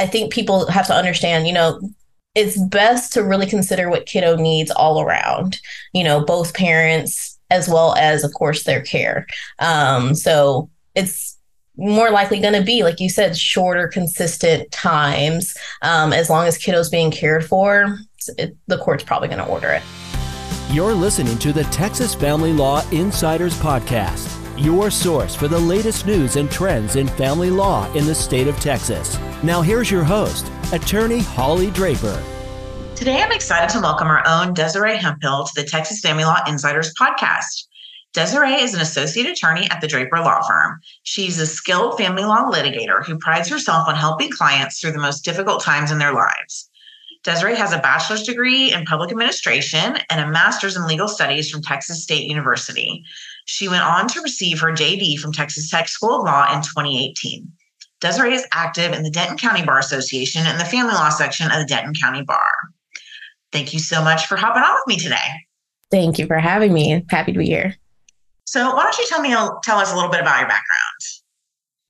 I think people have to understand, you know, it's best to really consider what kiddo needs all around, you know, both parents as well as, of course, their care. Um, so it's more likely going to be, like you said, shorter, consistent times. Um, as long as kiddo's being cared for, it, the court's probably going to order it. You're listening to the Texas Family Law Insiders Podcast, your source for the latest news and trends in family law in the state of Texas. Now, here's your host, attorney Holly Draper. Today, I'm excited to welcome our own Desiree Hemphill to the Texas Family Law Insiders podcast. Desiree is an associate attorney at the Draper Law Firm. She's a skilled family law litigator who prides herself on helping clients through the most difficult times in their lives. Desiree has a bachelor's degree in public administration and a master's in legal studies from Texas State University. She went on to receive her JD from Texas Tech School of Law in 2018. Desiree is active in the Denton County Bar Association and the family law section of the Denton County Bar. Thank you so much for hopping on with me today. Thank you for having me. Happy to be here. So, why don't you tell me tell us a little bit about your background?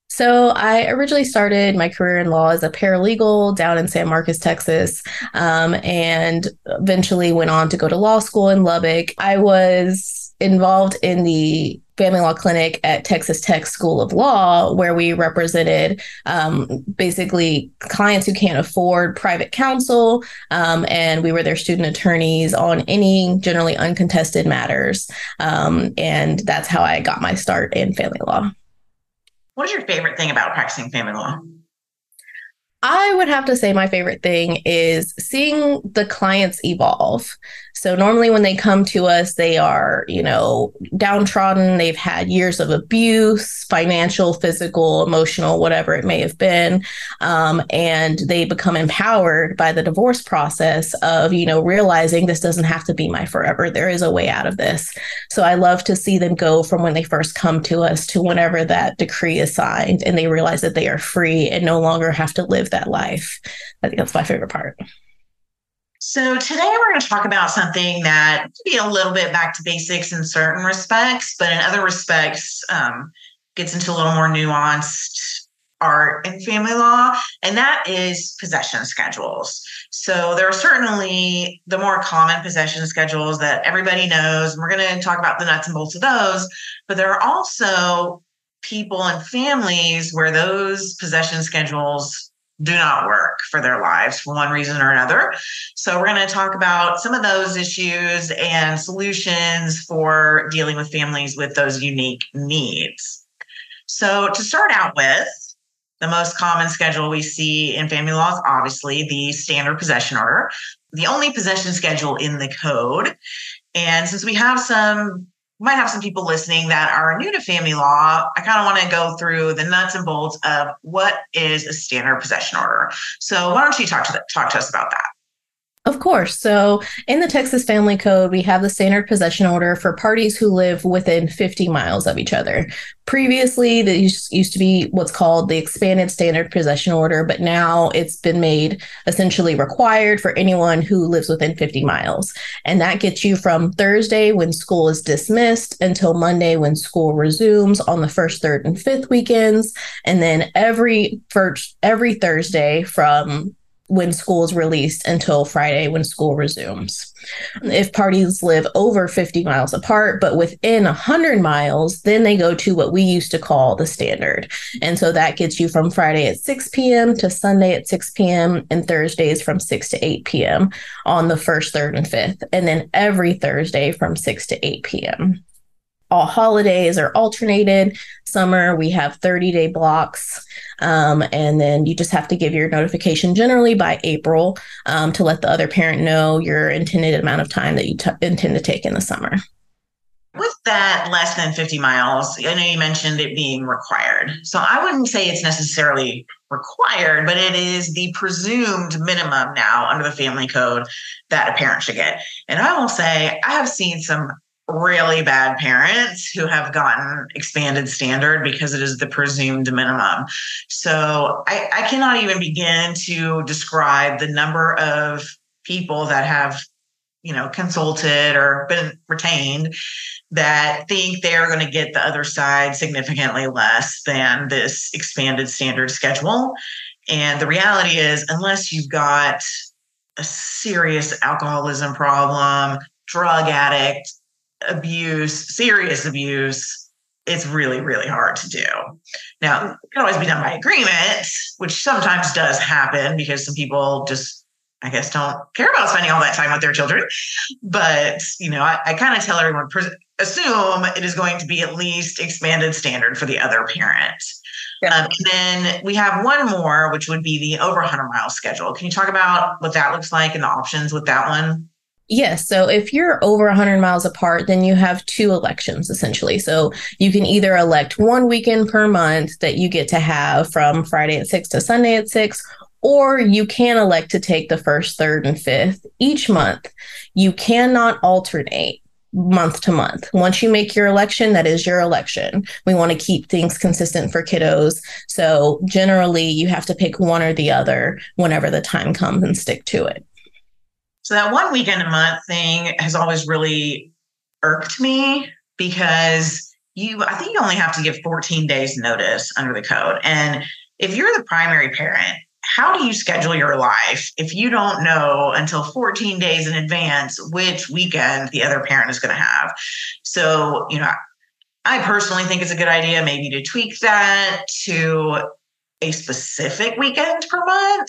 So, I originally started my career in law as a paralegal down in San Marcos, Texas, um, and eventually went on to go to law school in Lubbock. I was involved in the family law clinic at Texas Tech School of Law, where we represented um, basically clients who can't afford private counsel. Um, and we were their student attorneys on any generally uncontested matters. Um, and that's how I got my start in family law. What is your favorite thing about practicing family law? I would have to say my favorite thing is seeing the clients evolve. So normally when they come to us, they are, you know, downtrodden. They've had years of abuse, financial, physical, emotional, whatever it may have been. Um, and they become empowered by the divorce process of, you know, realizing this doesn't have to be my forever. There is a way out of this. So I love to see them go from when they first come to us to whenever that decree is signed and they realize that they are free and no longer have to live that life. I think that's my favorite part. So today we're going to talk about something that be a little bit back to basics in certain respects, but in other respects um, gets into a little more nuanced art and family law, and that is possession schedules. So there are certainly the more common possession schedules that everybody knows, and we're going to talk about the nuts and bolts of those, but there are also people and families where those possession schedules do not work for their lives for one reason or another. So, we're going to talk about some of those issues and solutions for dealing with families with those unique needs. So, to start out with, the most common schedule we see in family law is obviously the standard possession order, the only possession schedule in the code. And since we have some might have some people listening that are new to family law. I kind of want to go through the nuts and bolts of what is a standard possession order. So why don't you talk to the, talk to us about that? Of course. So, in the Texas Family Code, we have the standard possession order for parties who live within 50 miles of each other. Previously, this used to be what's called the expanded standard possession order, but now it's been made essentially required for anyone who lives within 50 miles. And that gets you from Thursday when school is dismissed until Monday when school resumes on the first, third, and fifth weekends. And then every first every Thursday from when school is released until Friday when school resumes. If parties live over 50 miles apart, but within 100 miles, then they go to what we used to call the standard. And so that gets you from Friday at 6 p.m. to Sunday at 6 p.m. and Thursdays from 6 to 8 p.m. on the first, third, and fifth. And then every Thursday from 6 to 8 p.m all holidays are alternated. Summer, we have 30 day blocks. Um, and then you just have to give your notification generally by April um, to let the other parent know your intended amount of time that you t- intend to take in the summer. With that less than 50 miles, I know you mentioned it being required. So I wouldn't say it's necessarily required, but it is the presumed minimum now under the family code that a parent should get. And I will say, I have seen some really bad parents who have gotten expanded standard because it is the presumed minimum. So I, I cannot even begin to describe the number of people that have you know consulted or been retained that think they're going to get the other side significantly less than this expanded standard schedule And the reality is, unless you've got a serious alcoholism problem, drug addict, abuse, serious abuse, it's really, really hard to do. Now, it can always be done by agreement, which sometimes does happen because some people just, I guess, don't care about spending all that time with their children. But, you know, I, I kind of tell everyone assume it is going to be at least expanded standard for the other parent. Yeah. Um, and then we have one more, which would be the over 100 mile schedule. Can you talk about what that looks like and the options with that one? Yes. So if you're over 100 miles apart, then you have two elections essentially. So you can either elect one weekend per month that you get to have from Friday at 6 to Sunday at 6, or you can elect to take the first, third, and fifth each month. You cannot alternate month to month. Once you make your election, that is your election. We want to keep things consistent for kiddos. So generally, you have to pick one or the other whenever the time comes and stick to it. So that one weekend a month thing has always really irked me because you, I think you only have to give 14 days notice under the code. And if you're the primary parent, how do you schedule your life if you don't know until 14 days in advance which weekend the other parent is going to have? So, you know, I personally think it's a good idea maybe to tweak that to a specific weekend per month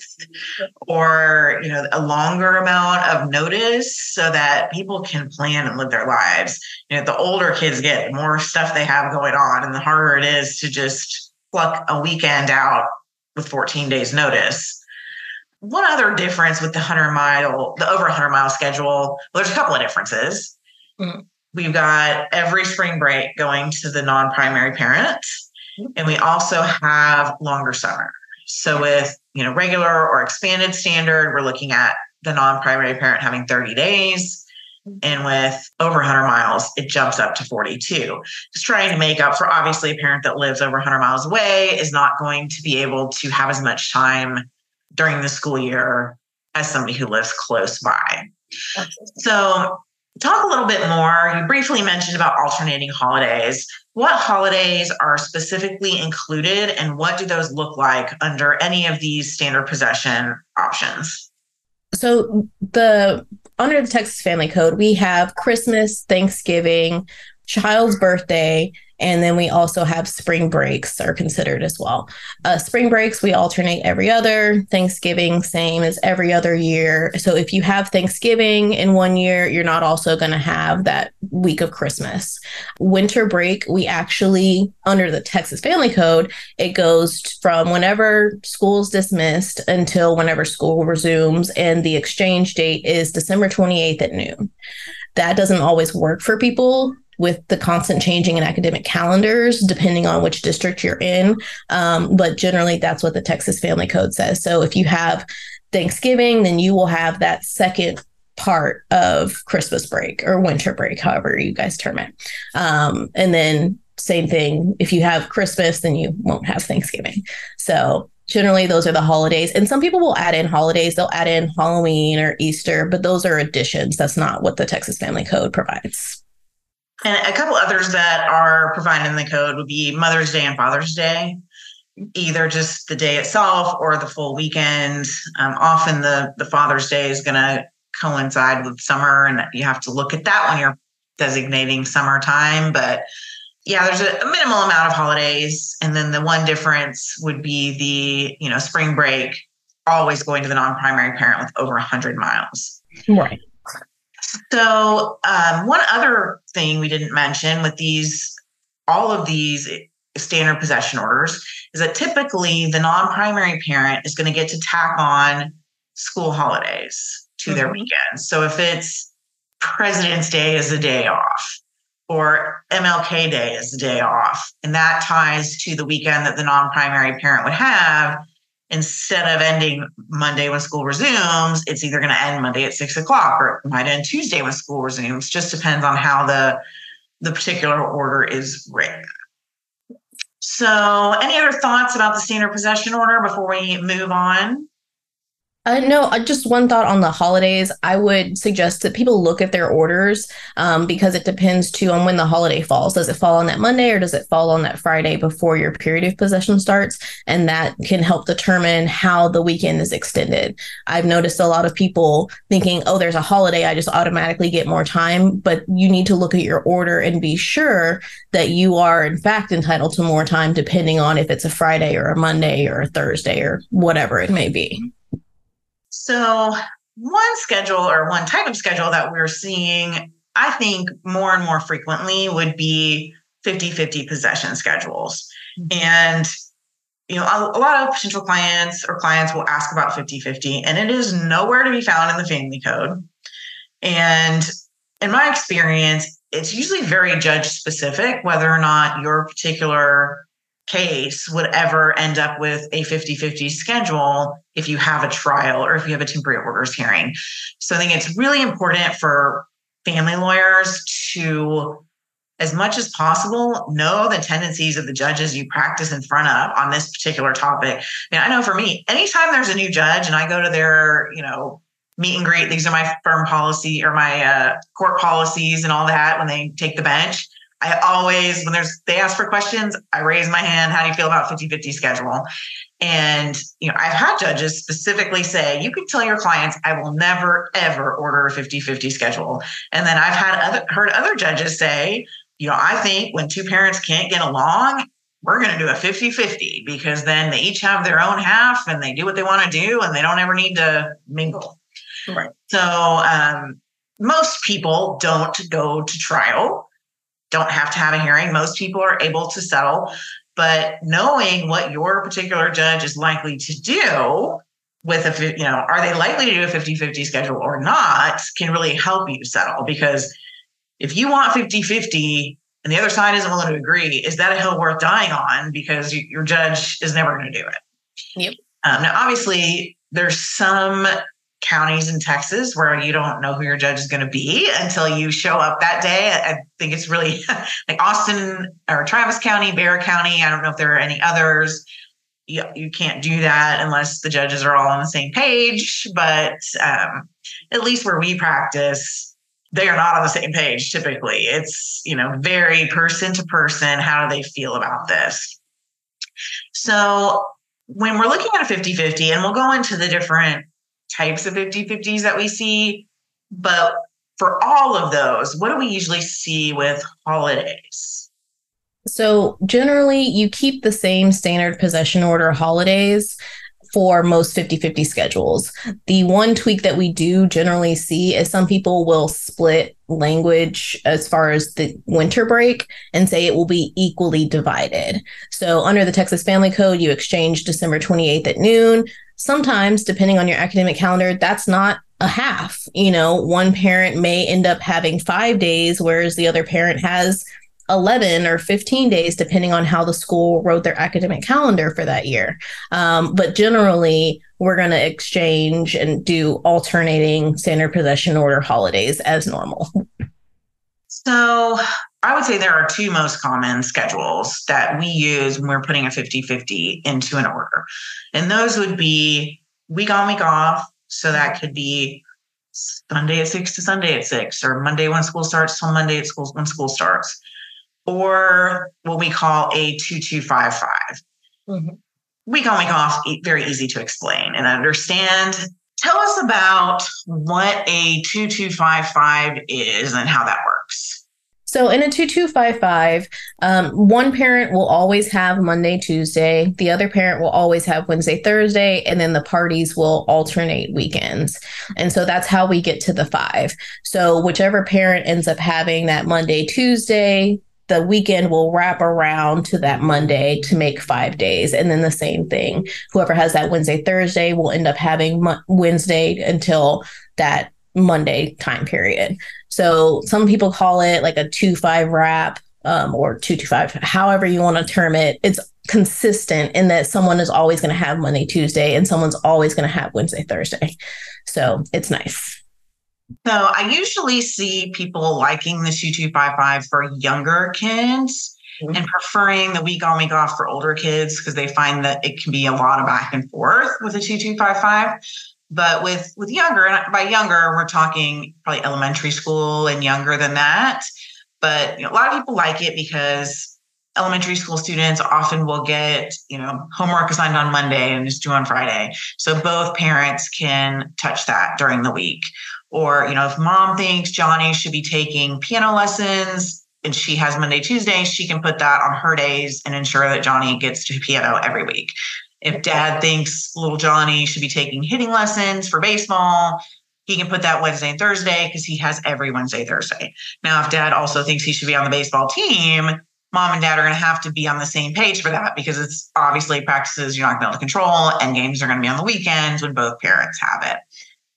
or you know a longer amount of notice so that people can plan and live their lives you know the older kids get the more stuff they have going on and the harder it is to just pluck a weekend out with 14 days notice. One other difference with the 100 mile, the over 100 mile schedule, well, there's a couple of differences. Mm-hmm. We've got every spring break going to the non primary parent, mm-hmm. And we also have longer summer. So with you know regular or expanded standard, we're looking at the non primary parent having 30 days. Mm-hmm. And with over 100 miles, it jumps up to 42. Just trying to make up for obviously a parent that lives over 100 miles away is not going to be able to have as much time during the school year as somebody who lives close by. So, talk a little bit more. You briefly mentioned about alternating holidays. What holidays are specifically included, and what do those look like under any of these standard possession options? So, the under the Texas Family Code, we have Christmas, Thanksgiving, child's birthday, and then we also have spring breaks are considered as well. Uh, spring breaks, we alternate every other. Thanksgiving, same as every other year. So if you have Thanksgiving in one year, you're not also going to have that week of Christmas. Winter break, we actually, under the Texas Family Code, it goes from whenever school's dismissed until whenever school resumes. And the exchange date is December 28th at noon that doesn't always work for people with the constant changing in academic calendars, depending on which district you're in. Um, but generally, that's what the Texas Family Code says. So if you have Thanksgiving, then you will have that second part of Christmas break or winter break, however you guys term it. Um, and then same thing, if you have Christmas, then you won't have Thanksgiving. So generally those are the holidays and some people will add in holidays they'll add in halloween or easter but those are additions that's not what the texas family code provides and a couple others that are provided in the code would be Mother's Day and Father's Day, either just the day itself or the full weekend. Um, often the, the Father's Day is going to coincide with summer, and you have to look at that when you're designating summertime. But yeah, there's a, a minimal amount of holidays. And then the one difference would be the, you know, spring break, always going to the non primary parent with over 100 miles. Right. So, um, one other thing we didn't mention with these, all of these standard possession orders, is that typically the non primary parent is going to get to tack on school holidays to mm-hmm. their weekends. So, if it's President's Day is a day off, or MLK Day is a day off, and that ties to the weekend that the non primary parent would have, instead of ending Monday when school resumes, it's either going to end Monday at six o'clock or it might end Tuesday when school resumes. Just depends on how the the particular order is written. So, any other thoughts about the standard possession order before we move on? Uh, no, uh, just one thought on the holidays. I would suggest that people look at their orders um, because it depends too on when the holiday falls. Does it fall on that Monday or does it fall on that Friday before your period of possession starts? And that can help determine how the weekend is extended. I've noticed a lot of people thinking, oh, there's a holiday, I just automatically get more time. But you need to look at your order and be sure that you are, in fact, entitled to more time depending on if it's a Friday or a Monday or a Thursday or whatever it may be. So, one schedule or one type of schedule that we're seeing, I think, more and more frequently would be 50 50 possession schedules. Mm-hmm. And you know, a, a, lot of potential clients or clients will ask about 50 50, and it is nowhere to be found in the family code. And in my experience, it's usually very judge specific whether or not your particular case would ever end up with a 50 50 schedule if you have a trial or if you have a temporary orders hearing. So I think it's really important for family lawyers to, as much as possible, know the tendencies of the judges you practice in front of on this particular topic. I know for me, anytime there's a new judge and I go to their, you know, meet and greet, these are my firm policy or my uh, court policies and all that when they take the bench. I always, when there's they ask for questions, I raise my hand. How do you feel about 50-50 schedule? And you know, I've had judges specifically say, you can tell your clients, I will never ever order a 50-50 schedule. And then I've had other heard other judges say, you know, I think when two parents can't get along, we're going to do a 50-50 because then they each have their own half and they do what they want to do and they don't ever need to mingle. Right. So um, most people don't go to trial don't have to have a hearing. Most people are able to settle, but knowing what your particular judge is likely to do with a, you know, are they likely to do a 50 50 schedule or not can really help you settle because if you want 50 50 and the other side isn't willing to agree, is that a hill worth dying on because your judge is never going to do it? Yep. Um, now, obviously, there's some counties in Texas where you don't know who your judge is going to be until you show up that day. I think it's really like Austin or Travis County, Bexar County. I don't know if there are any others. You, you can't do that unless the judges are all on the same page. But um, at least where we practice, they are not on the same page typically. It's, you know, very person to person. How do they feel about this? So when we're looking at a 50 50, and we'll go into the different types of 50 50s that we see. But for all of those, what do we usually see with holidays? So, generally, you keep the same standard possession order holidays for most 50 50 schedules. The one tweak that we do generally see is some people will split language as far as the winter break and say it will be equally divided. So, under the Texas Family Code, you exchange December 28th at noon. Sometimes, depending on your academic calendar, that's not a half. You know, one parent may end up having five days, whereas the other parent has 11 or 15 days, depending on how the school wrote their academic calendar for that year. Um, but generally, we're going to exchange and do alternating standard possession order holidays as normal. So, I would say there are two most common schedules that we use when we're putting a 50 50 into an order. And those would be week on, week off. So that could be Sunday at six to Sunday at six, or Monday when school starts till Monday at school when school starts or what we call a 2255. Mm-hmm. Week on, week off, very easy to explain and understand. Tell us about what a 2255 is and how that works. So, in a 2255, um, one parent will always have Monday, Tuesday. The other parent will always have Wednesday, Thursday. And then the parties will alternate weekends. And so that's how we get to the five. So, whichever parent ends up having that Monday, Tuesday, the weekend will wrap around to that Monday to make five days. And then the same thing. Whoever has that Wednesday, Thursday will end up having Mo- Wednesday until that Monday time period. So some people call it like a two five wrap um, or two two five, however you want to term it. It's consistent in that someone is always going to have Monday, Tuesday, and someone's always going to have Wednesday, Thursday. So it's nice. So I usually see people liking the 2255 for younger kids mm-hmm. and preferring the week on, week off for older kids because they find that it can be a lot of back and forth with a 2255. But with with younger, and by younger, we're talking probably elementary school and younger than that. But you know, a lot of people like it because elementary school students often will get you know homework assigned on monday and is due on friday so both parents can touch that during the week or you know if mom thinks johnny should be taking piano lessons and she has monday tuesday she can put that on her days and ensure that johnny gets to piano every week if dad thinks little johnny should be taking hitting lessons for baseball he can put that Wednesday and Thursday because he has every Wednesday, Thursday. Now, if dad also thinks he should be on the baseball team, mom and dad are going to have to be on the same page for that because it's obviously practices you're not going to be able to control and games are going to be on the weekends when both parents have it.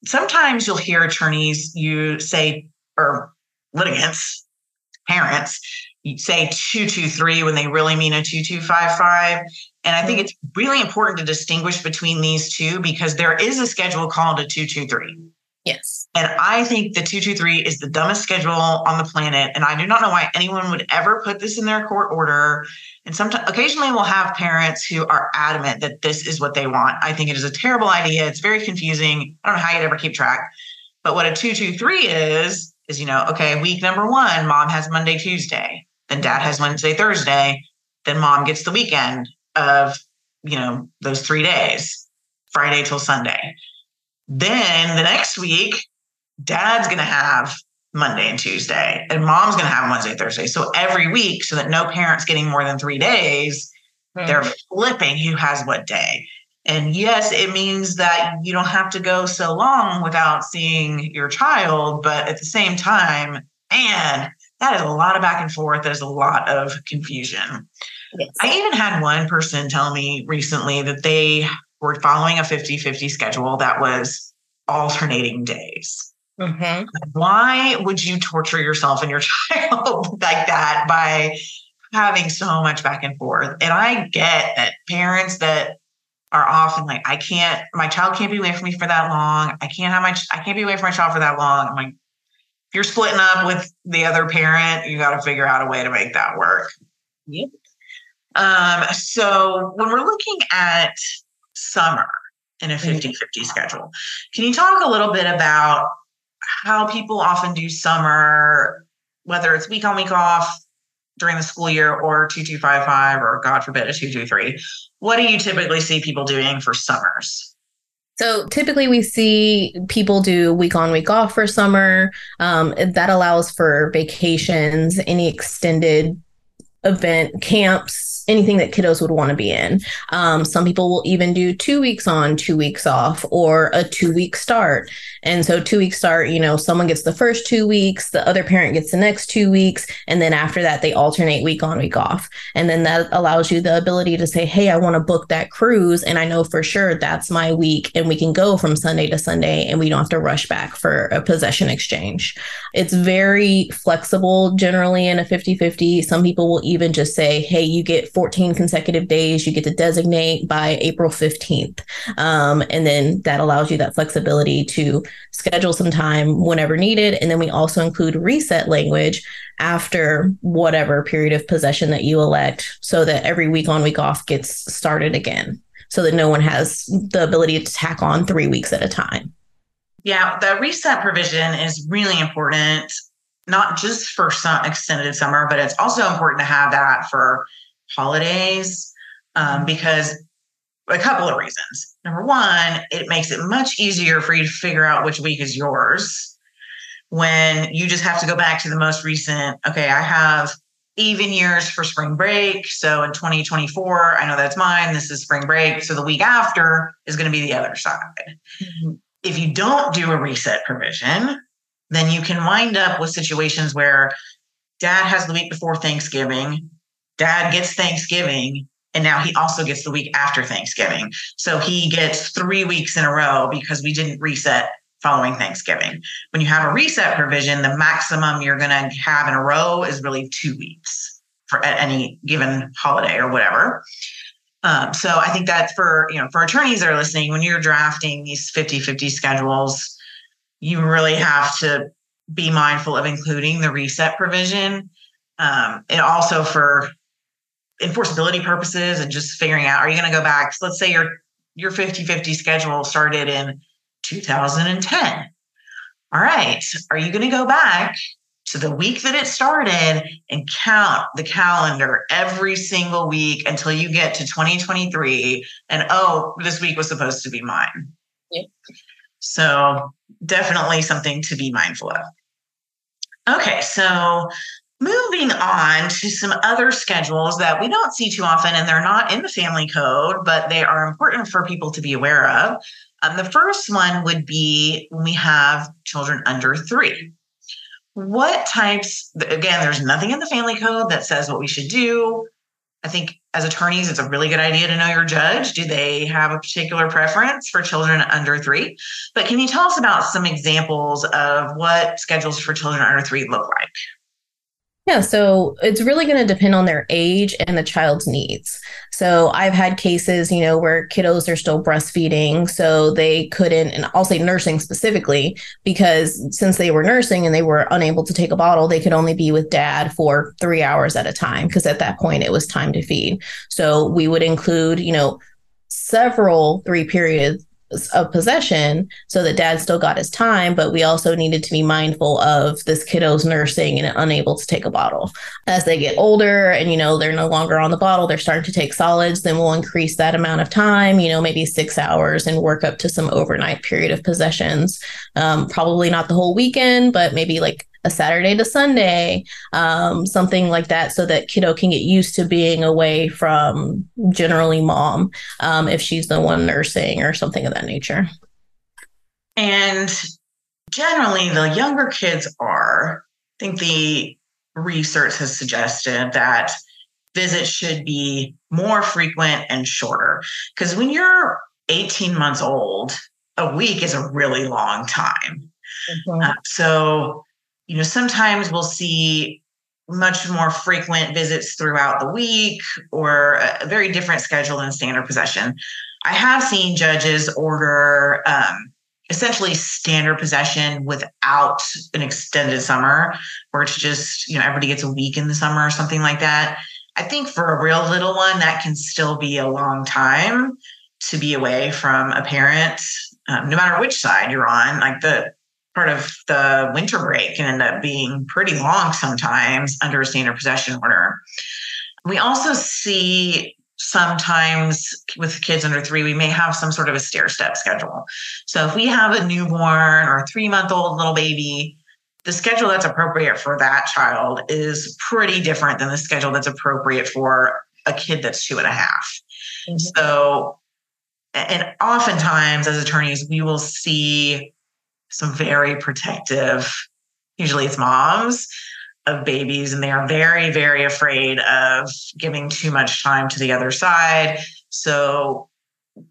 Sometimes you'll hear attorneys you say or litigants, parents, you say 223 when they really mean a 2255. And I think mm-hmm. it's really important to distinguish between these two because there is a schedule called a 223. Yes. And I think the 223 is the dumbest schedule on the planet. And I do not know why anyone would ever put this in their court order. And sometimes, occasionally, we'll have parents who are adamant that this is what they want. I think it is a terrible idea. It's very confusing. I don't know how you'd ever keep track. But what a 223 is, is, you know, okay, week number one, mom has Monday, Tuesday. Then dad has Wednesday, Thursday. Then mom gets the weekend of, you know, those three days, Friday till Sunday. Then the next week, dad's going to have Monday and Tuesday, and mom's going to have Wednesday, Thursday. So every week, so that no parent's getting more than three days, mm-hmm. they're flipping who has what day. And yes, it means that you don't have to go so long without seeing your child, but at the same time, man, that is a lot of back and forth. There's a lot of confusion. Yes. I even had one person tell me recently that they were following a 50 50 schedule that was alternating days. Mm-hmm. Why would you torture yourself and your child like that by having so much back and forth? And I get that parents that are often like, I can't, my child can't be away from me for that long. I can't have my, I can't be away from my child for that long. I'm like, if you're splitting up with the other parent, you got to figure out a way to make that work. Yep. Um, so when we're looking at summer in a 50 50 schedule. Can you talk a little bit about how people often do summer, whether it's week on, week off during the school year or 2255 or God forbid a 223? What do you typically see people doing for summers? So typically, we see people do week on, week off for summer. Um, that allows for vacations, any extended event, camps, anything that kiddos would want to be in. Um, some people will even do two weeks on, two weeks off, or a two week start. And so, two week start, you know, someone gets the first two weeks, the other parent gets the next two weeks. And then after that, they alternate week on, week off. And then that allows you the ability to say, hey, I want to book that cruise. And I know for sure that's my week. And we can go from Sunday to Sunday and we don't have to rush back for a possession exchange. It's very flexible generally in a 50 50. Some people will even just say, hey, you get 14 consecutive days. You get to designate by April 15th. Um, and then that allows you that flexibility to schedule some time whenever needed. And then we also include reset language after whatever period of possession that you elect so that every week on, week off gets started again so that no one has the ability to tack on three weeks at a time. Yeah, the reset provision is really important, not just for some extended summer, but it's also important to have that for holidays um, because a couple of reasons. Number one, it makes it much easier for you to figure out which week is yours when you just have to go back to the most recent. Okay, I have even years for spring break. So in 2024, I know that's mine. This is spring break. So the week after is going to be the other side. Mm-hmm. If you don't do a reset provision, then you can wind up with situations where dad has the week before Thanksgiving, dad gets Thanksgiving and now he also gets the week after Thanksgiving. So he gets three weeks in a row because we didn't reset following Thanksgiving. When you have a reset provision, the maximum you're going to have in a row is really two weeks for any given holiday or whatever. Um, so I think that for you know for attorneys that are listening, when you're drafting these 50-50 schedules, you really have to be mindful of including the reset provision. Um, and also for enforceability purposes and just figuring out are you going to go back so let's say your your 50-50 schedule started in 2010. All right, are you going to go back to the week that it started and count the calendar every single week until you get to 2023 and oh this week was supposed to be mine yep. so definitely something to be mindful of okay so moving on to some other schedules that we don't see too often and they're not in the family code but they are important for people to be aware of. Um, the first one would be when we have children under three. What types again there's nothing in the family code that says what we should do. I think as attorneys it's a really good idea to know your judge. Do they have a particular preference for children under three? But can you tell us about some examples of what schedules for children under three look like yeah, so it's really going to depend on their age and the child's needs. So I've had cases, you know, where kiddos are still breastfeeding, so they couldn't, and I'll say nursing specifically, because since they were nursing and they were unable to take a bottle, they could only be with dad for three hours at a time, because at that point it was time to feed. So we would include, you know, several three periods of possession so that dad still got his time but we also needed to be mindful of this kiddo's nursing and unable to take a bottle. As they get older and you know they're no longer on the bottle they're starting to take solids then we'll increase that amount of time you know maybe six hours and work up to some overnight period of possessions. Um, probably not the whole weekend but maybe like a Saturday to Sunday, um, something like that, so that kiddo can get used to being away from generally mom um, if she's the one nursing or something of that nature. And generally, the younger kids are, I think the research has suggested that visits should be more frequent and shorter. Because when you're 18 months old, a week is a really long time. Mm-hmm. Uh, so you know, sometimes we'll see much more frequent visits throughout the week or a very different schedule than standard possession. I have seen judges order um, essentially standard possession without an extended summer, where it's just, you know, everybody gets a week in the summer or something like that. I think for a real little one, that can still be a long time to be away from a parent, um, no matter which side you're on. Like the part of the winter break can end up being pretty long sometimes under a standard possession order. We also see sometimes with kids under three, we may have some sort of a stair step schedule. So if we have a newborn or a three month old little baby, the schedule that's appropriate for that child is pretty different than the schedule that's appropriate for a kid that's two and a half. Mm-hmm. So, and oftentimes as attorneys, we will see some very protective, usually it's moms of babies, and they are very, very afraid of giving too much time to the other side. So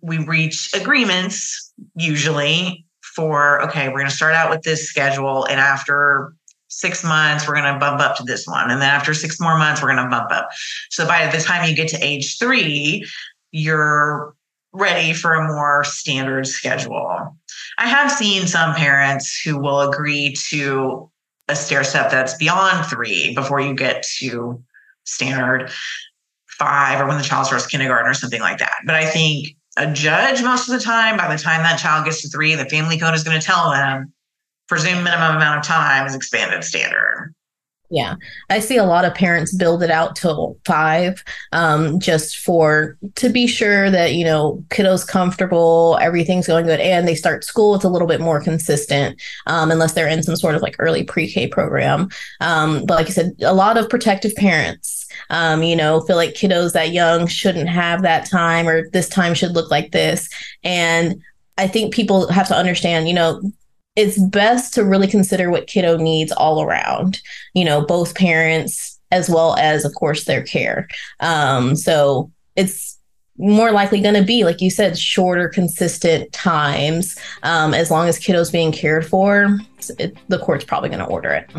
we reach agreements usually for okay, we're going to start out with this schedule, and after six months, we're going to bump up to this one. And then after six more months, we're going to bump up. So by the time you get to age three, you're ready for a more standard schedule. I have seen some parents who will agree to a stair step that's beyond three before you get to standard five or when the child starts kindergarten or something like that. But I think a judge most of the time, by the time that child gets to three, the family code is going to tell them presumed minimum amount of time is expanded standard. Yeah, I see a lot of parents build it out till five, um, just for to be sure that you know kiddos comfortable, everything's going good, and they start school. It's a little bit more consistent, um, unless they're in some sort of like early pre-K program. Um, but like I said, a lot of protective parents, um, you know, feel like kiddos that young shouldn't have that time, or this time should look like this, and I think people have to understand, you know, it's best to really consider what kiddo needs all around, you know, both parents as well as, of course, their care. Um, so it's more likely going to be, like you said, shorter, consistent times. Um, as long as kiddo's being cared for, it, the court's probably going to order it.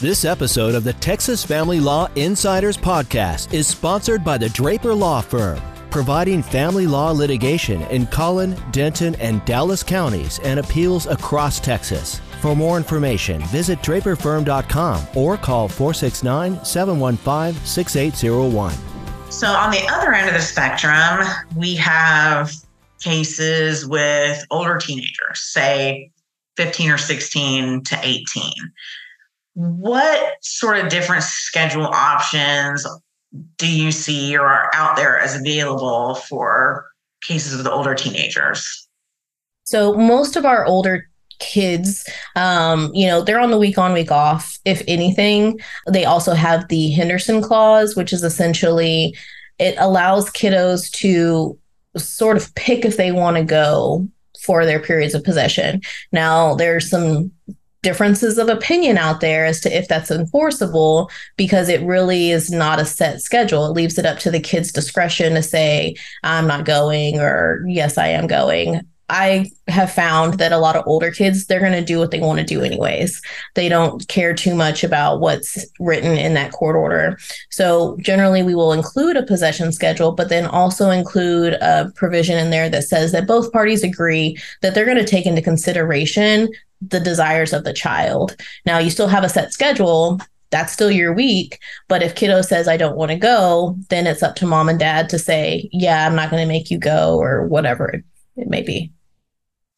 This episode of the Texas Family Law Insiders Podcast is sponsored by the Draper Law Firm providing family law litigation in Collin, Denton, and Dallas counties and appeals across Texas. For more information, visit draperfirm.com or call 469 715 6801. So, on the other end of the spectrum, we have cases with older teenagers, say 15 or 16 to 18. What sort of different schedule options do you see or are out there as available for cases of the older teenagers? So, most of our older kids um you know they're on the week on week off if anything they also have the henderson clause which is essentially it allows kiddos to sort of pick if they want to go for their periods of possession. Now, there's some differences of opinion out there as to if that's enforceable because it really is not a set schedule. It leaves it up to the kid's discretion to say, I'm not going, or yes, I am going. I have found that a lot of older kids, they're going to do what they want to do anyways. They don't care too much about what's written in that court order. So, generally, we will include a possession schedule, but then also include a provision in there that says that both parties agree that they're going to take into consideration the desires of the child. Now, you still have a set schedule. That's still your week. But if kiddo says, I don't want to go, then it's up to mom and dad to say, yeah, I'm not going to make you go or whatever it may be.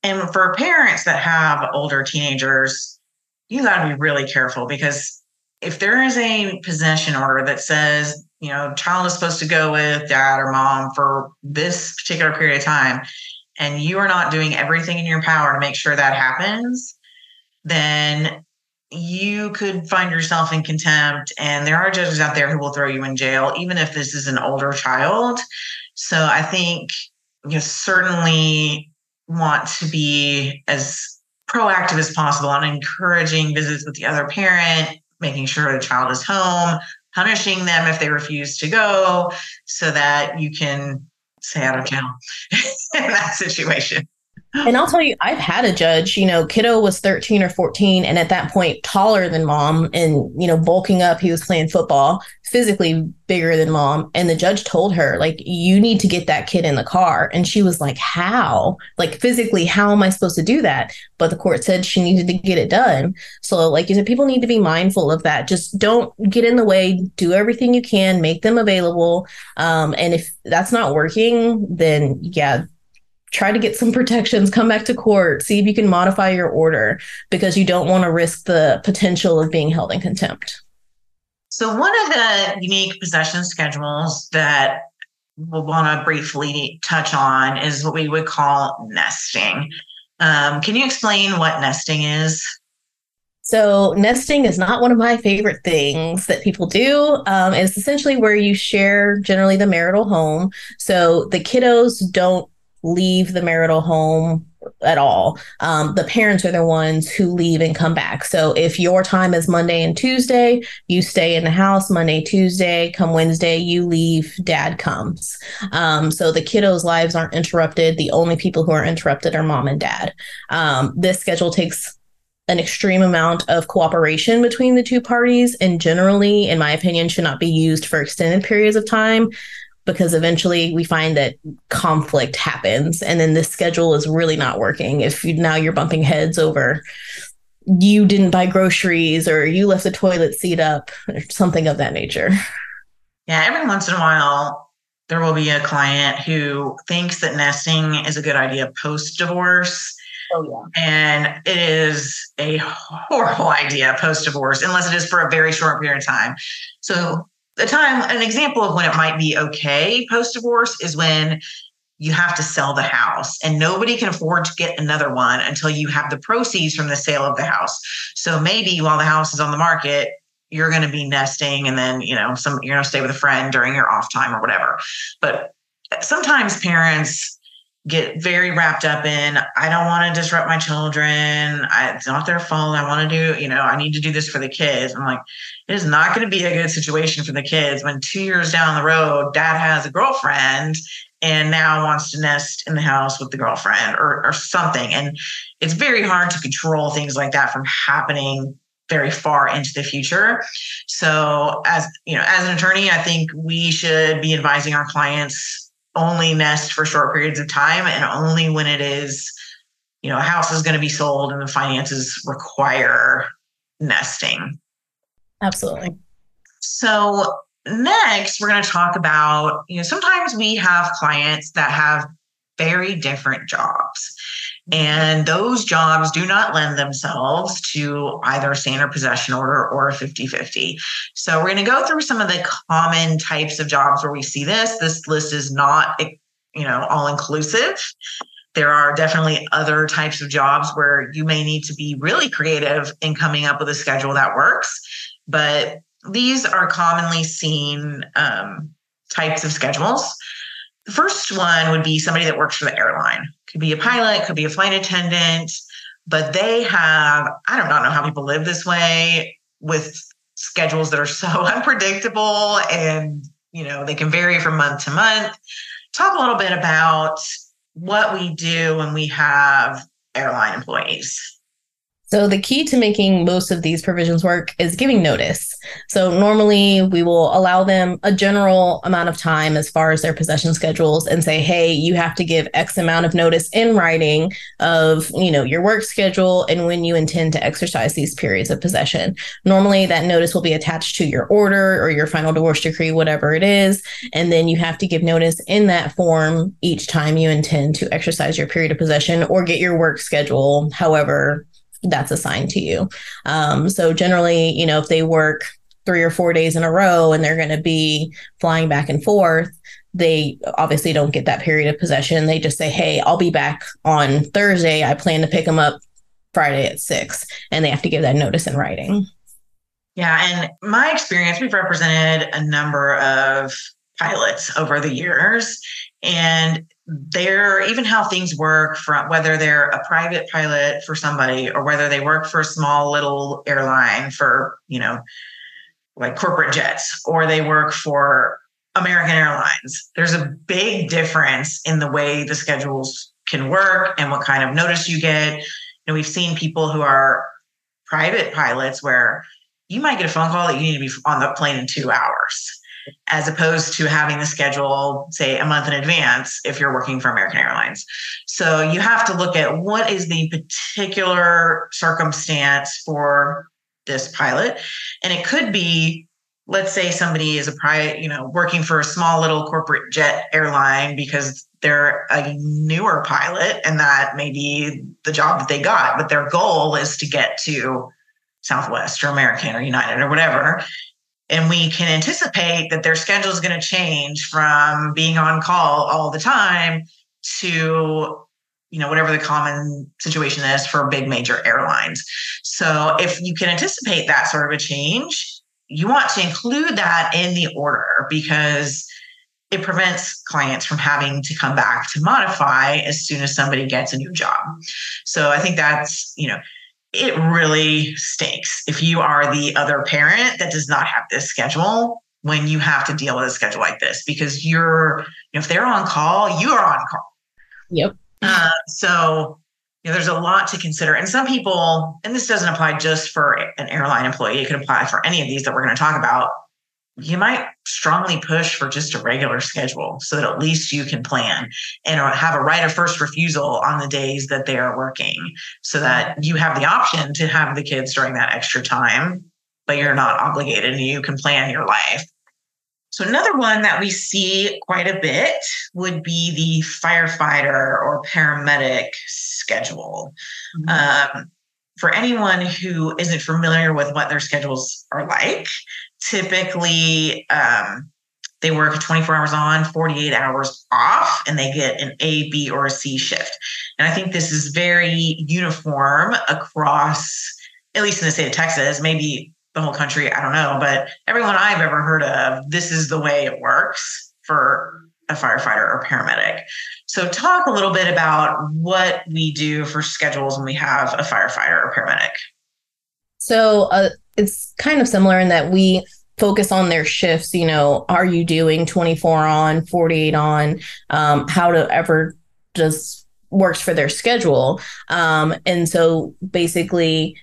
And for parents that have older teenagers, you got to be really careful because if there is a possession order that says, you know, child is supposed to go with dad or mom for this particular period of time, and you are not doing everything in your power to make sure that happens, then you could find yourself in contempt. And there are judges out there who will throw you in jail, even if this is an older child. So I think you know, certainly want to be as proactive as possible on encouraging visits with the other parent, making sure the child is home, punishing them if they refuse to go, so that you can stay out of jail in that situation. And I'll tell you, I've had a judge, you know, kiddo was 13 or 14, and at that point, taller than mom and, you know, bulking up. He was playing football, physically bigger than mom. And the judge told her, like, you need to get that kid in the car. And she was like, how? Like, physically, how am I supposed to do that? But the court said she needed to get it done. So, like you said, people need to be mindful of that. Just don't get in the way, do everything you can, make them available. Um, and if that's not working, then yeah, try to get some protections, come back to court, see if you can modify your order because you don't want to risk the potential of being held in contempt. So, one of the unique possession schedules that we'll want to briefly touch on is what we would call nesting. Um, can you explain what nesting is? So, nesting is not one of my favorite things that people do. Um, it's essentially where you share generally the marital home. So, the kiddos don't leave the marital home at all. Um, the parents are the ones who leave and come back. So if your time is Monday and Tuesday, you stay in the house Monday, Tuesday, come Wednesday, you leave, dad comes. Um, so the kiddos' lives aren't interrupted. The only people who are interrupted are mom and dad. Um, this schedule takes an extreme amount of cooperation between the two parties and generally in my opinion should not be used for extended periods of time because eventually we find that conflict happens and then the schedule is really not working if you, now you're bumping heads over you didn't buy groceries or you left the toilet seat up or something of that nature yeah every once in a while there will be a client who thinks that nesting is a good idea post divorce Oh, yeah. And it is a horrible idea post divorce, unless it is for a very short period of time. So the time, an example of when it might be okay post divorce is when you have to sell the house and nobody can afford to get another one until you have the proceeds from the sale of the house. So maybe while the house is on the market, you're going to be nesting and then, you know, some, you're going to stay with a friend during your off time or whatever. But sometimes parents get very wrapped up in i don't want to disrupt my children. I, it's not their fault. I want to do you know i need to do this for the kids. I'm like it is not going to be a good situation for the kids when two years down the road dad has a girlfriend and now wants to nest in the house with the girlfriend or, or something. And it's very hard to control things like that from happening very far into the future. So as you know as an attorney i think we should be advising our clients only nest for short periods of time and only when it is, you know, a house is going to be sold and the finances require nesting. Absolutely. So, next, we're going to talk about, you know, sometimes we have clients that have very different jobs. And those jobs do not lend themselves to either standard possession order or a 50 50. So we're going to go through some of the common types of jobs where we see this. This list is not, you know, all inclusive. There are definitely other types of jobs where you may need to be really creative in coming up with a schedule that works. But these are commonly seen um, types of schedules. The first one would be somebody that works for the airline. Could be a pilot, could be a flight attendant, but they have, I do not know how people live this way with schedules that are so unpredictable and, you know, they can vary from month to month. Talk a little bit about what we do when we have airline employees. So, the key to making most of these provisions work is giving notice. So, normally we will allow them a general amount of time as far as their possession schedules and say, hey, you have to give X amount of notice in writing of, you know, your work schedule and when you intend to exercise these periods of possession. Normally, that notice will be attached to your order or your final divorce decree, whatever it is. And then you have to give notice in that form each time you intend to exercise your period of possession or get your work schedule, however that's assigned to you. Um, so generally, you know, if they work three or four days in a row and they're going to be flying back and forth, they obviously don't get that period of possession. They just say, Hey, I'll be back on Thursday. I plan to pick them up Friday at six. And they have to give that notice in writing. Yeah. And my experience, we've represented a number of pilots over the years. And they're even how things work from whether they're a private pilot for somebody or whether they work for a small little airline for you know like corporate jets or they work for american airlines there's a big difference in the way the schedules can work and what kind of notice you get. You know we've seen people who are private pilots where you might get a phone call that you need to be on the plane in two hours as opposed to having the schedule, say, a month in advance if you're working for American Airlines. So you have to look at what is the particular circumstance for this pilot. And it could be, let's say somebody is a private, you know, working for a small little corporate jet airline because they're a newer pilot and that may be the job that they got, but their goal is to get to Southwest or American or United or whatever and we can anticipate that their schedule is going to change from being on call all the time to you know whatever the common situation is for big major airlines. So if you can anticipate that sort of a change you want to include that in the order because it prevents clients from having to come back to modify as soon as somebody gets a new job. So i think that's you know it really stinks if you are the other parent that does not have this schedule when you have to deal with a schedule like this because you're you know, if they're on call you are on call. Yep. Uh, so you know there's a lot to consider. And some people and this doesn't apply just for an airline employee it could apply for any of these that we're going to talk about you might strongly push for just a regular schedule so that at least you can plan and have a right of first refusal on the days that they are working so that you have the option to have the kids during that extra time but you're not obligated and you can plan your life. So another one that we see quite a bit would be the firefighter or paramedic schedule. Mm-hmm. um, for anyone who isn't familiar with what their schedules are like typically um, they work 24 hours on 48 hours off and they get an a b or a c shift. And i think this is very uniform across at least in the state of texas maybe the whole country i don't know but everyone i've ever heard of this is the way it works for a firefighter or paramedic. So talk a little bit about what we do for schedules when we have a firefighter or paramedic. So uh, it's kind of similar in that we focus on their shifts. You know, are you doing 24 on, 48 on? Um, how to ever just works for their schedule. Um, and so basically,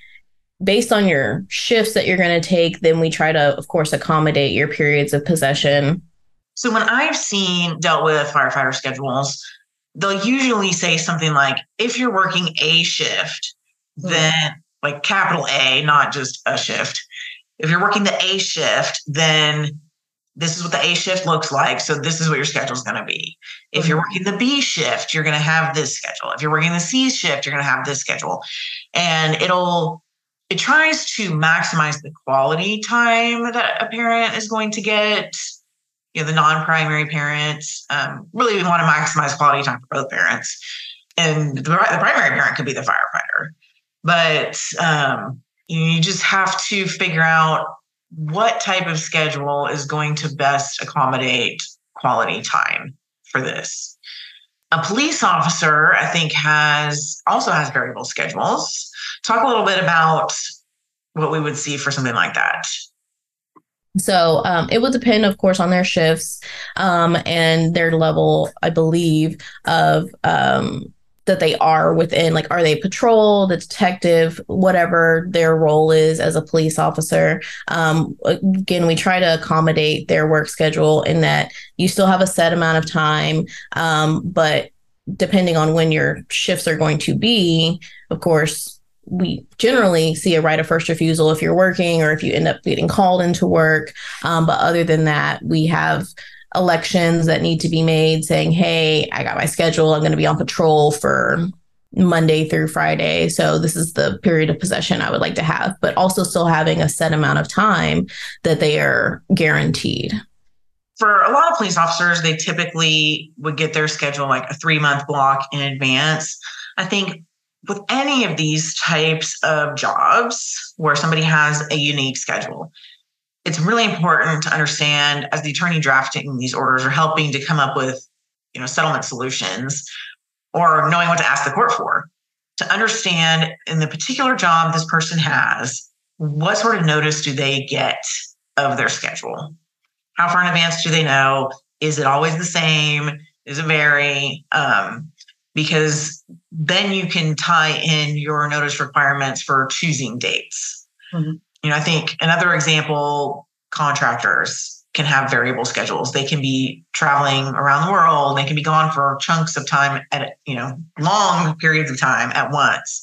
based on your shifts that you're going to take, then we try to, of course, accommodate your periods of possession. So when I've seen dealt with firefighter schedules, they'll usually say something like, if you're working a shift, mm-hmm. then like capital A, not just a shift. If you're working the A shift, then this is what the A shift looks like. So this is what your schedule is going to be. If you're working the B shift, you're going to have this schedule. If you're working the C shift, you're going to have this schedule. And it'll, it tries to maximize the quality time that a parent is going to get. You know, the non-primary parents um, really we want to maximize quality time for both parents, and the, the primary parent could be the firefighter. But um, you just have to figure out what type of schedule is going to best accommodate quality time for this. A police officer, I think, has also has variable schedules. Talk a little bit about what we would see for something like that. So um, it would depend, of course, on their shifts um, and their level, I believe, of um, that they are within like are they patrol the detective whatever their role is as a police officer. Um, again we try to accommodate their work schedule in that you still have a set amount of time um, but depending on when your shifts are going to be of course we generally see a right of first refusal if you're working or if you end up getting called into work. Um, but other than that we have elections that need to be made saying, hey, I got my schedule. I'm going to be on patrol for Monday through Friday. So this is the period of possession I would like to have, but also still having a set amount of time that they are guaranteed. For a lot of police officers, they typically would get their schedule like a three month block in advance. I think with any of these types of jobs where somebody has a unique schedule, it's really important to understand as the attorney drafting these orders or helping to come up with you know settlement solutions or knowing what to ask the court for to understand in the particular job this person has what sort of notice do they get of their schedule? How far in advance do they know? Is it always the same? Is it vary? Um, because then you can tie in your notice requirements for choosing dates. Mm-hmm you know, I think another example, contractors can have variable schedules. They can be traveling around the world. They can be gone for chunks of time at, you know, long periods of time at once.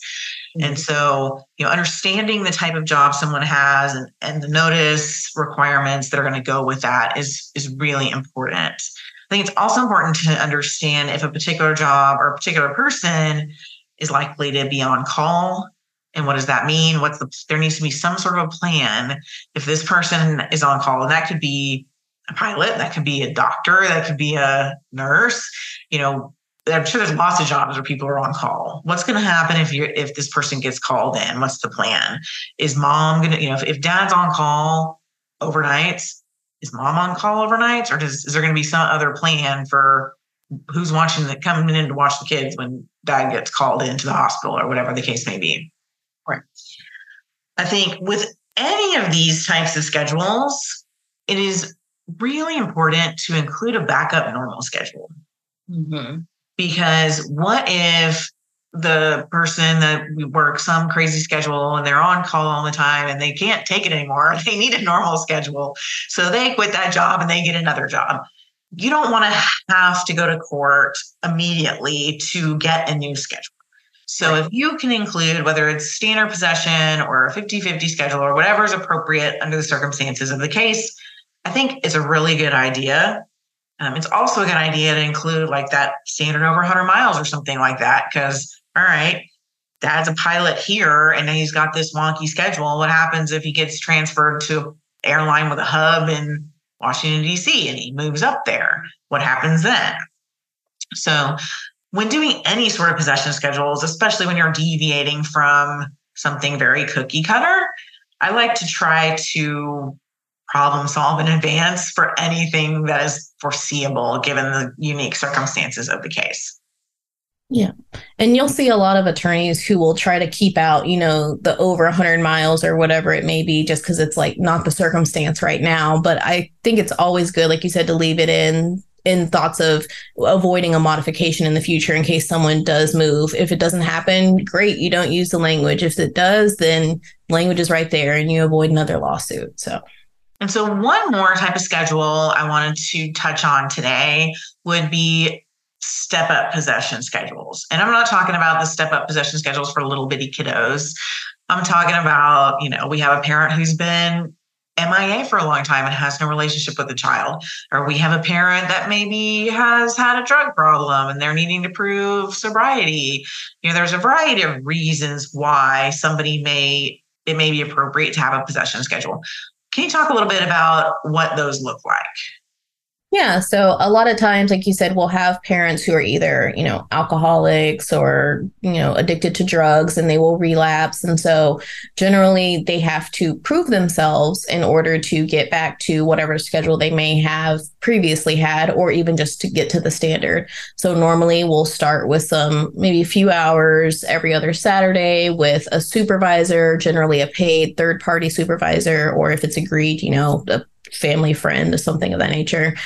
Mm-hmm. And so, you know, understanding the type of job someone has and, and the notice requirements that are going to go with that is is really important. I think it's also important to understand if a particular job or a particular person is likely to be on call and what does that mean? What's the there needs to be some sort of a plan. If this person is on call and that could be a pilot that could be a doctor that could be a nurse you know i'm sure there's lots of jobs where people are on call. What's going to happen if you if this person gets called in? What's the plan? Is mom going to you know if, if dad's on call overnights is mom on call overnights? Or does is there going to be some other plan for who's watching the coming in to watch the kids when dad gets called into the hospital or whatever the case may be. I think with any of these types of schedules, it is really important to include a backup normal schedule. Mm-hmm. Because what if the person that we work some crazy schedule and they're on call all the time and they can't take it anymore? They need a normal schedule. So they quit that job and they get another job. You don't want to have to go to court immediately to get a new schedule. So if you can include whether it's standard possession or a 50 50 schedule or whatever is appropriate under the circumstances of the case, I think it's a really good idea. Um, it's also a good idea to include like that standard over 100 miles or something like that. Because, all right, dad's a pilot here and he's got this wonky schedule. What happens if he gets transferred to an airline with a hub in Washington, D.C., and he moves up there? What happens then? So when doing any sort of possession schedules, especially when you're deviating from something very cookie cutter, I like to try to problem solve in advance for anything that is foreseeable given the unique circumstances of the case. Yeah. And you'll see a lot of attorneys who will try to keep out, you know, the over 100 miles or whatever it may be, just because it's like not the circumstance right now. But I think it's always good, like you said, to leave it in in thoughts of avoiding a modification in the future in case someone does move. If it doesn't happen, great, you don't use the language. If it does, then language is right there and you avoid another lawsuit. So and so one more type of schedule I wanted to touch on today would be step up possession schedules. And I'm not talking about the step up possession schedules for little bitty kiddos. I'm talking about, you know, we have a parent who's been MIA for a long time and has no relationship with the child. Or we have a parent that maybe has had a drug problem and they're needing to prove sobriety. You know, there's a variety of reasons why somebody may it may be appropriate to have a possession schedule. Can you talk a little bit about what those look like? Yeah. So a lot of times, like you said, we'll have parents who are either, you know, alcoholics or, you know, addicted to drugs and they will relapse. And so generally they have to prove themselves in order to get back to whatever schedule they may have previously had, or even just to get to the standard. So normally we'll start with some, maybe a few hours every other Saturday with a supervisor, generally a paid third party supervisor, or if it's agreed, you know, a family friend or something of that nature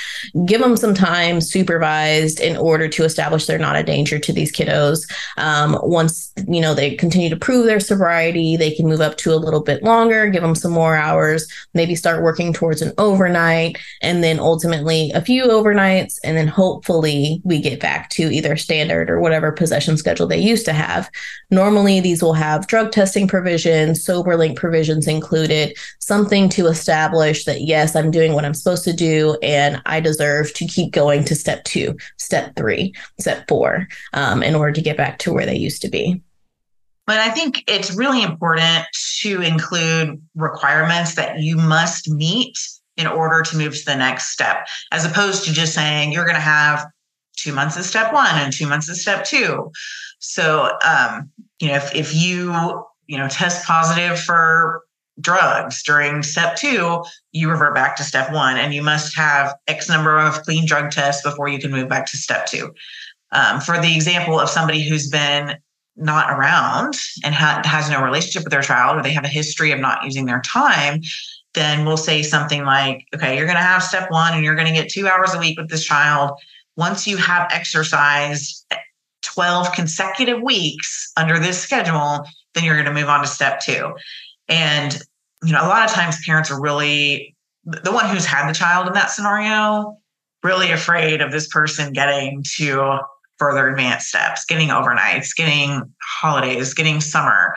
give them some time supervised in order to establish they're not a danger to these kiddos. Um, once you know they continue to prove their sobriety they can move up to a little bit longer give them some more hours maybe start working towards an overnight and then ultimately a few overnights and then hopefully we get back to either standard or whatever possession schedule they used to have. Normally these will have drug testing provisions Soberlink provisions included something to establish that yes I'm doing what I'm supposed to do, and I deserve to keep going to step two, step three, step four, um, in order to get back to where they used to be. But I think it's really important to include requirements that you must meet in order to move to the next step, as opposed to just saying you're going to have two months of step one and two months of step two. So, um, you know, if, if you, you know, test positive for drugs during step two, you revert back to step one, and you must have X number of clean drug tests before you can move back to step two. Um, for the example of somebody who's been not around and ha- has no relationship with their child, or they have a history of not using their time, then we'll say something like, okay, you're going to have step one and you're going to get two hours a week with this child. Once you have exercised 12 consecutive weeks under this schedule, then you're going to move on to step two. And, you know, a lot of times parents are really, the one who's had the child in that scenario, really afraid of this person getting to further advanced steps, getting overnights, getting holidays, getting summer.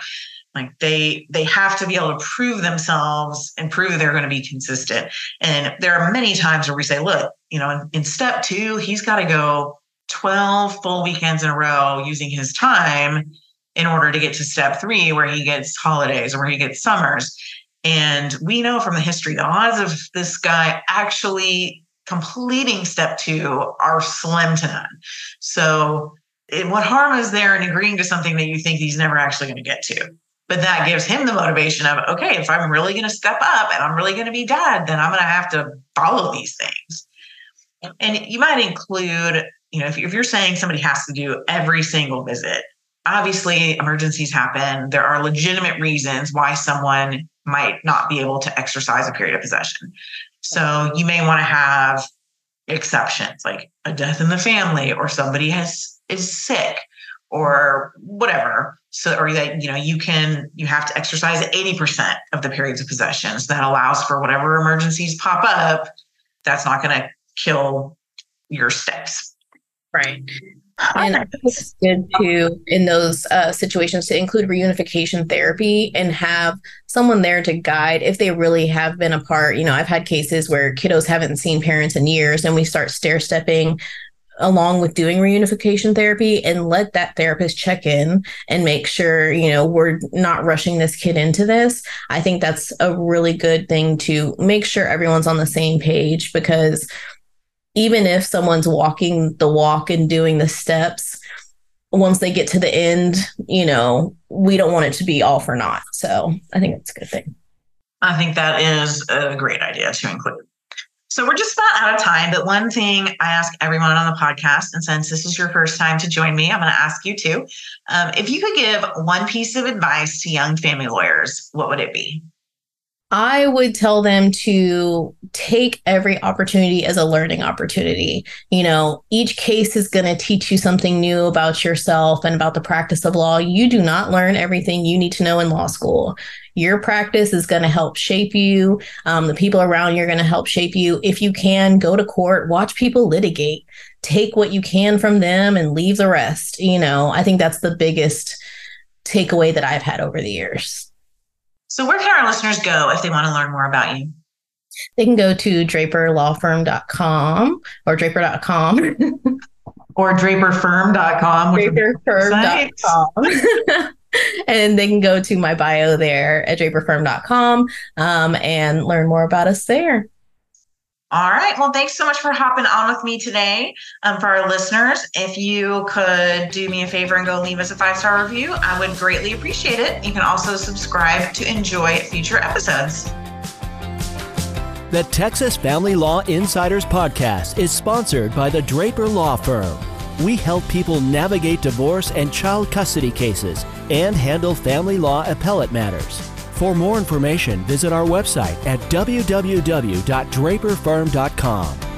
Like they they have to be able to prove themselves and prove they're going to be consistent. And there are many times where we say, look, you know, in, in step two, he's got to go 12 full weekends in a row using his time in order to get to step three, where he gets holidays or where he gets summers. And we know from the history, the odds of this guy actually completing step two are slim to none. So, it, what harm is there in agreeing to something that you think he's never actually going to get to? But that gives him the motivation of, okay, if I'm really going to step up and I'm really going to be dad, then I'm going to have to follow these things. And you might include, you know, if, if you're saying somebody has to do every single visit, obviously emergencies happen. There are legitimate reasons why someone might not be able to exercise a period of possession. So you may want to have exceptions like a death in the family or somebody has is sick or whatever. So or that you know you can you have to exercise 80% of the periods of possessions. that allows for whatever emergencies pop up. That's not going to kill your steps. Right. And I think it's good to, in those uh, situations, to include reunification therapy and have someone there to guide if they really have been apart. You know, I've had cases where kiddos haven't seen parents in years, and we start stair stepping along with doing reunification therapy and let that therapist check in and make sure you know we're not rushing this kid into this i think that's a really good thing to make sure everyone's on the same page because even if someone's walking the walk and doing the steps, once they get to the end, you know, we don't want it to be all for naught. So I think it's a good thing. I think that is a great idea to include. So we're just about out of time, but one thing I ask everyone on the podcast, and since this is your first time to join me, I'm going to ask you too. Um, if you could give one piece of advice to young family lawyers, what would it be? I would tell them to take every opportunity as a learning opportunity. You know, each case is going to teach you something new about yourself and about the practice of law. You do not learn everything you need to know in law school. Your practice is going to help shape you. Um, the people around you are going to help shape you. If you can, go to court, watch people litigate, take what you can from them and leave the rest. You know, I think that's the biggest takeaway that I've had over the years. So, where can our listeners go if they want to learn more about you? They can go to draperlawfirm.com or draper.com. or draperfirm.com. Draperfirm.com. and they can go to my bio there at draperfirm.com um, and learn more about us there. All right. Well, thanks so much for hopping on with me today. Um, for our listeners, if you could do me a favor and go leave us a five star review, I would greatly appreciate it. You can also subscribe to enjoy future episodes. The Texas Family Law Insiders podcast is sponsored by the Draper Law Firm. We help people navigate divorce and child custody cases and handle family law appellate matters. For more information, visit our website at www.draperfirm.com.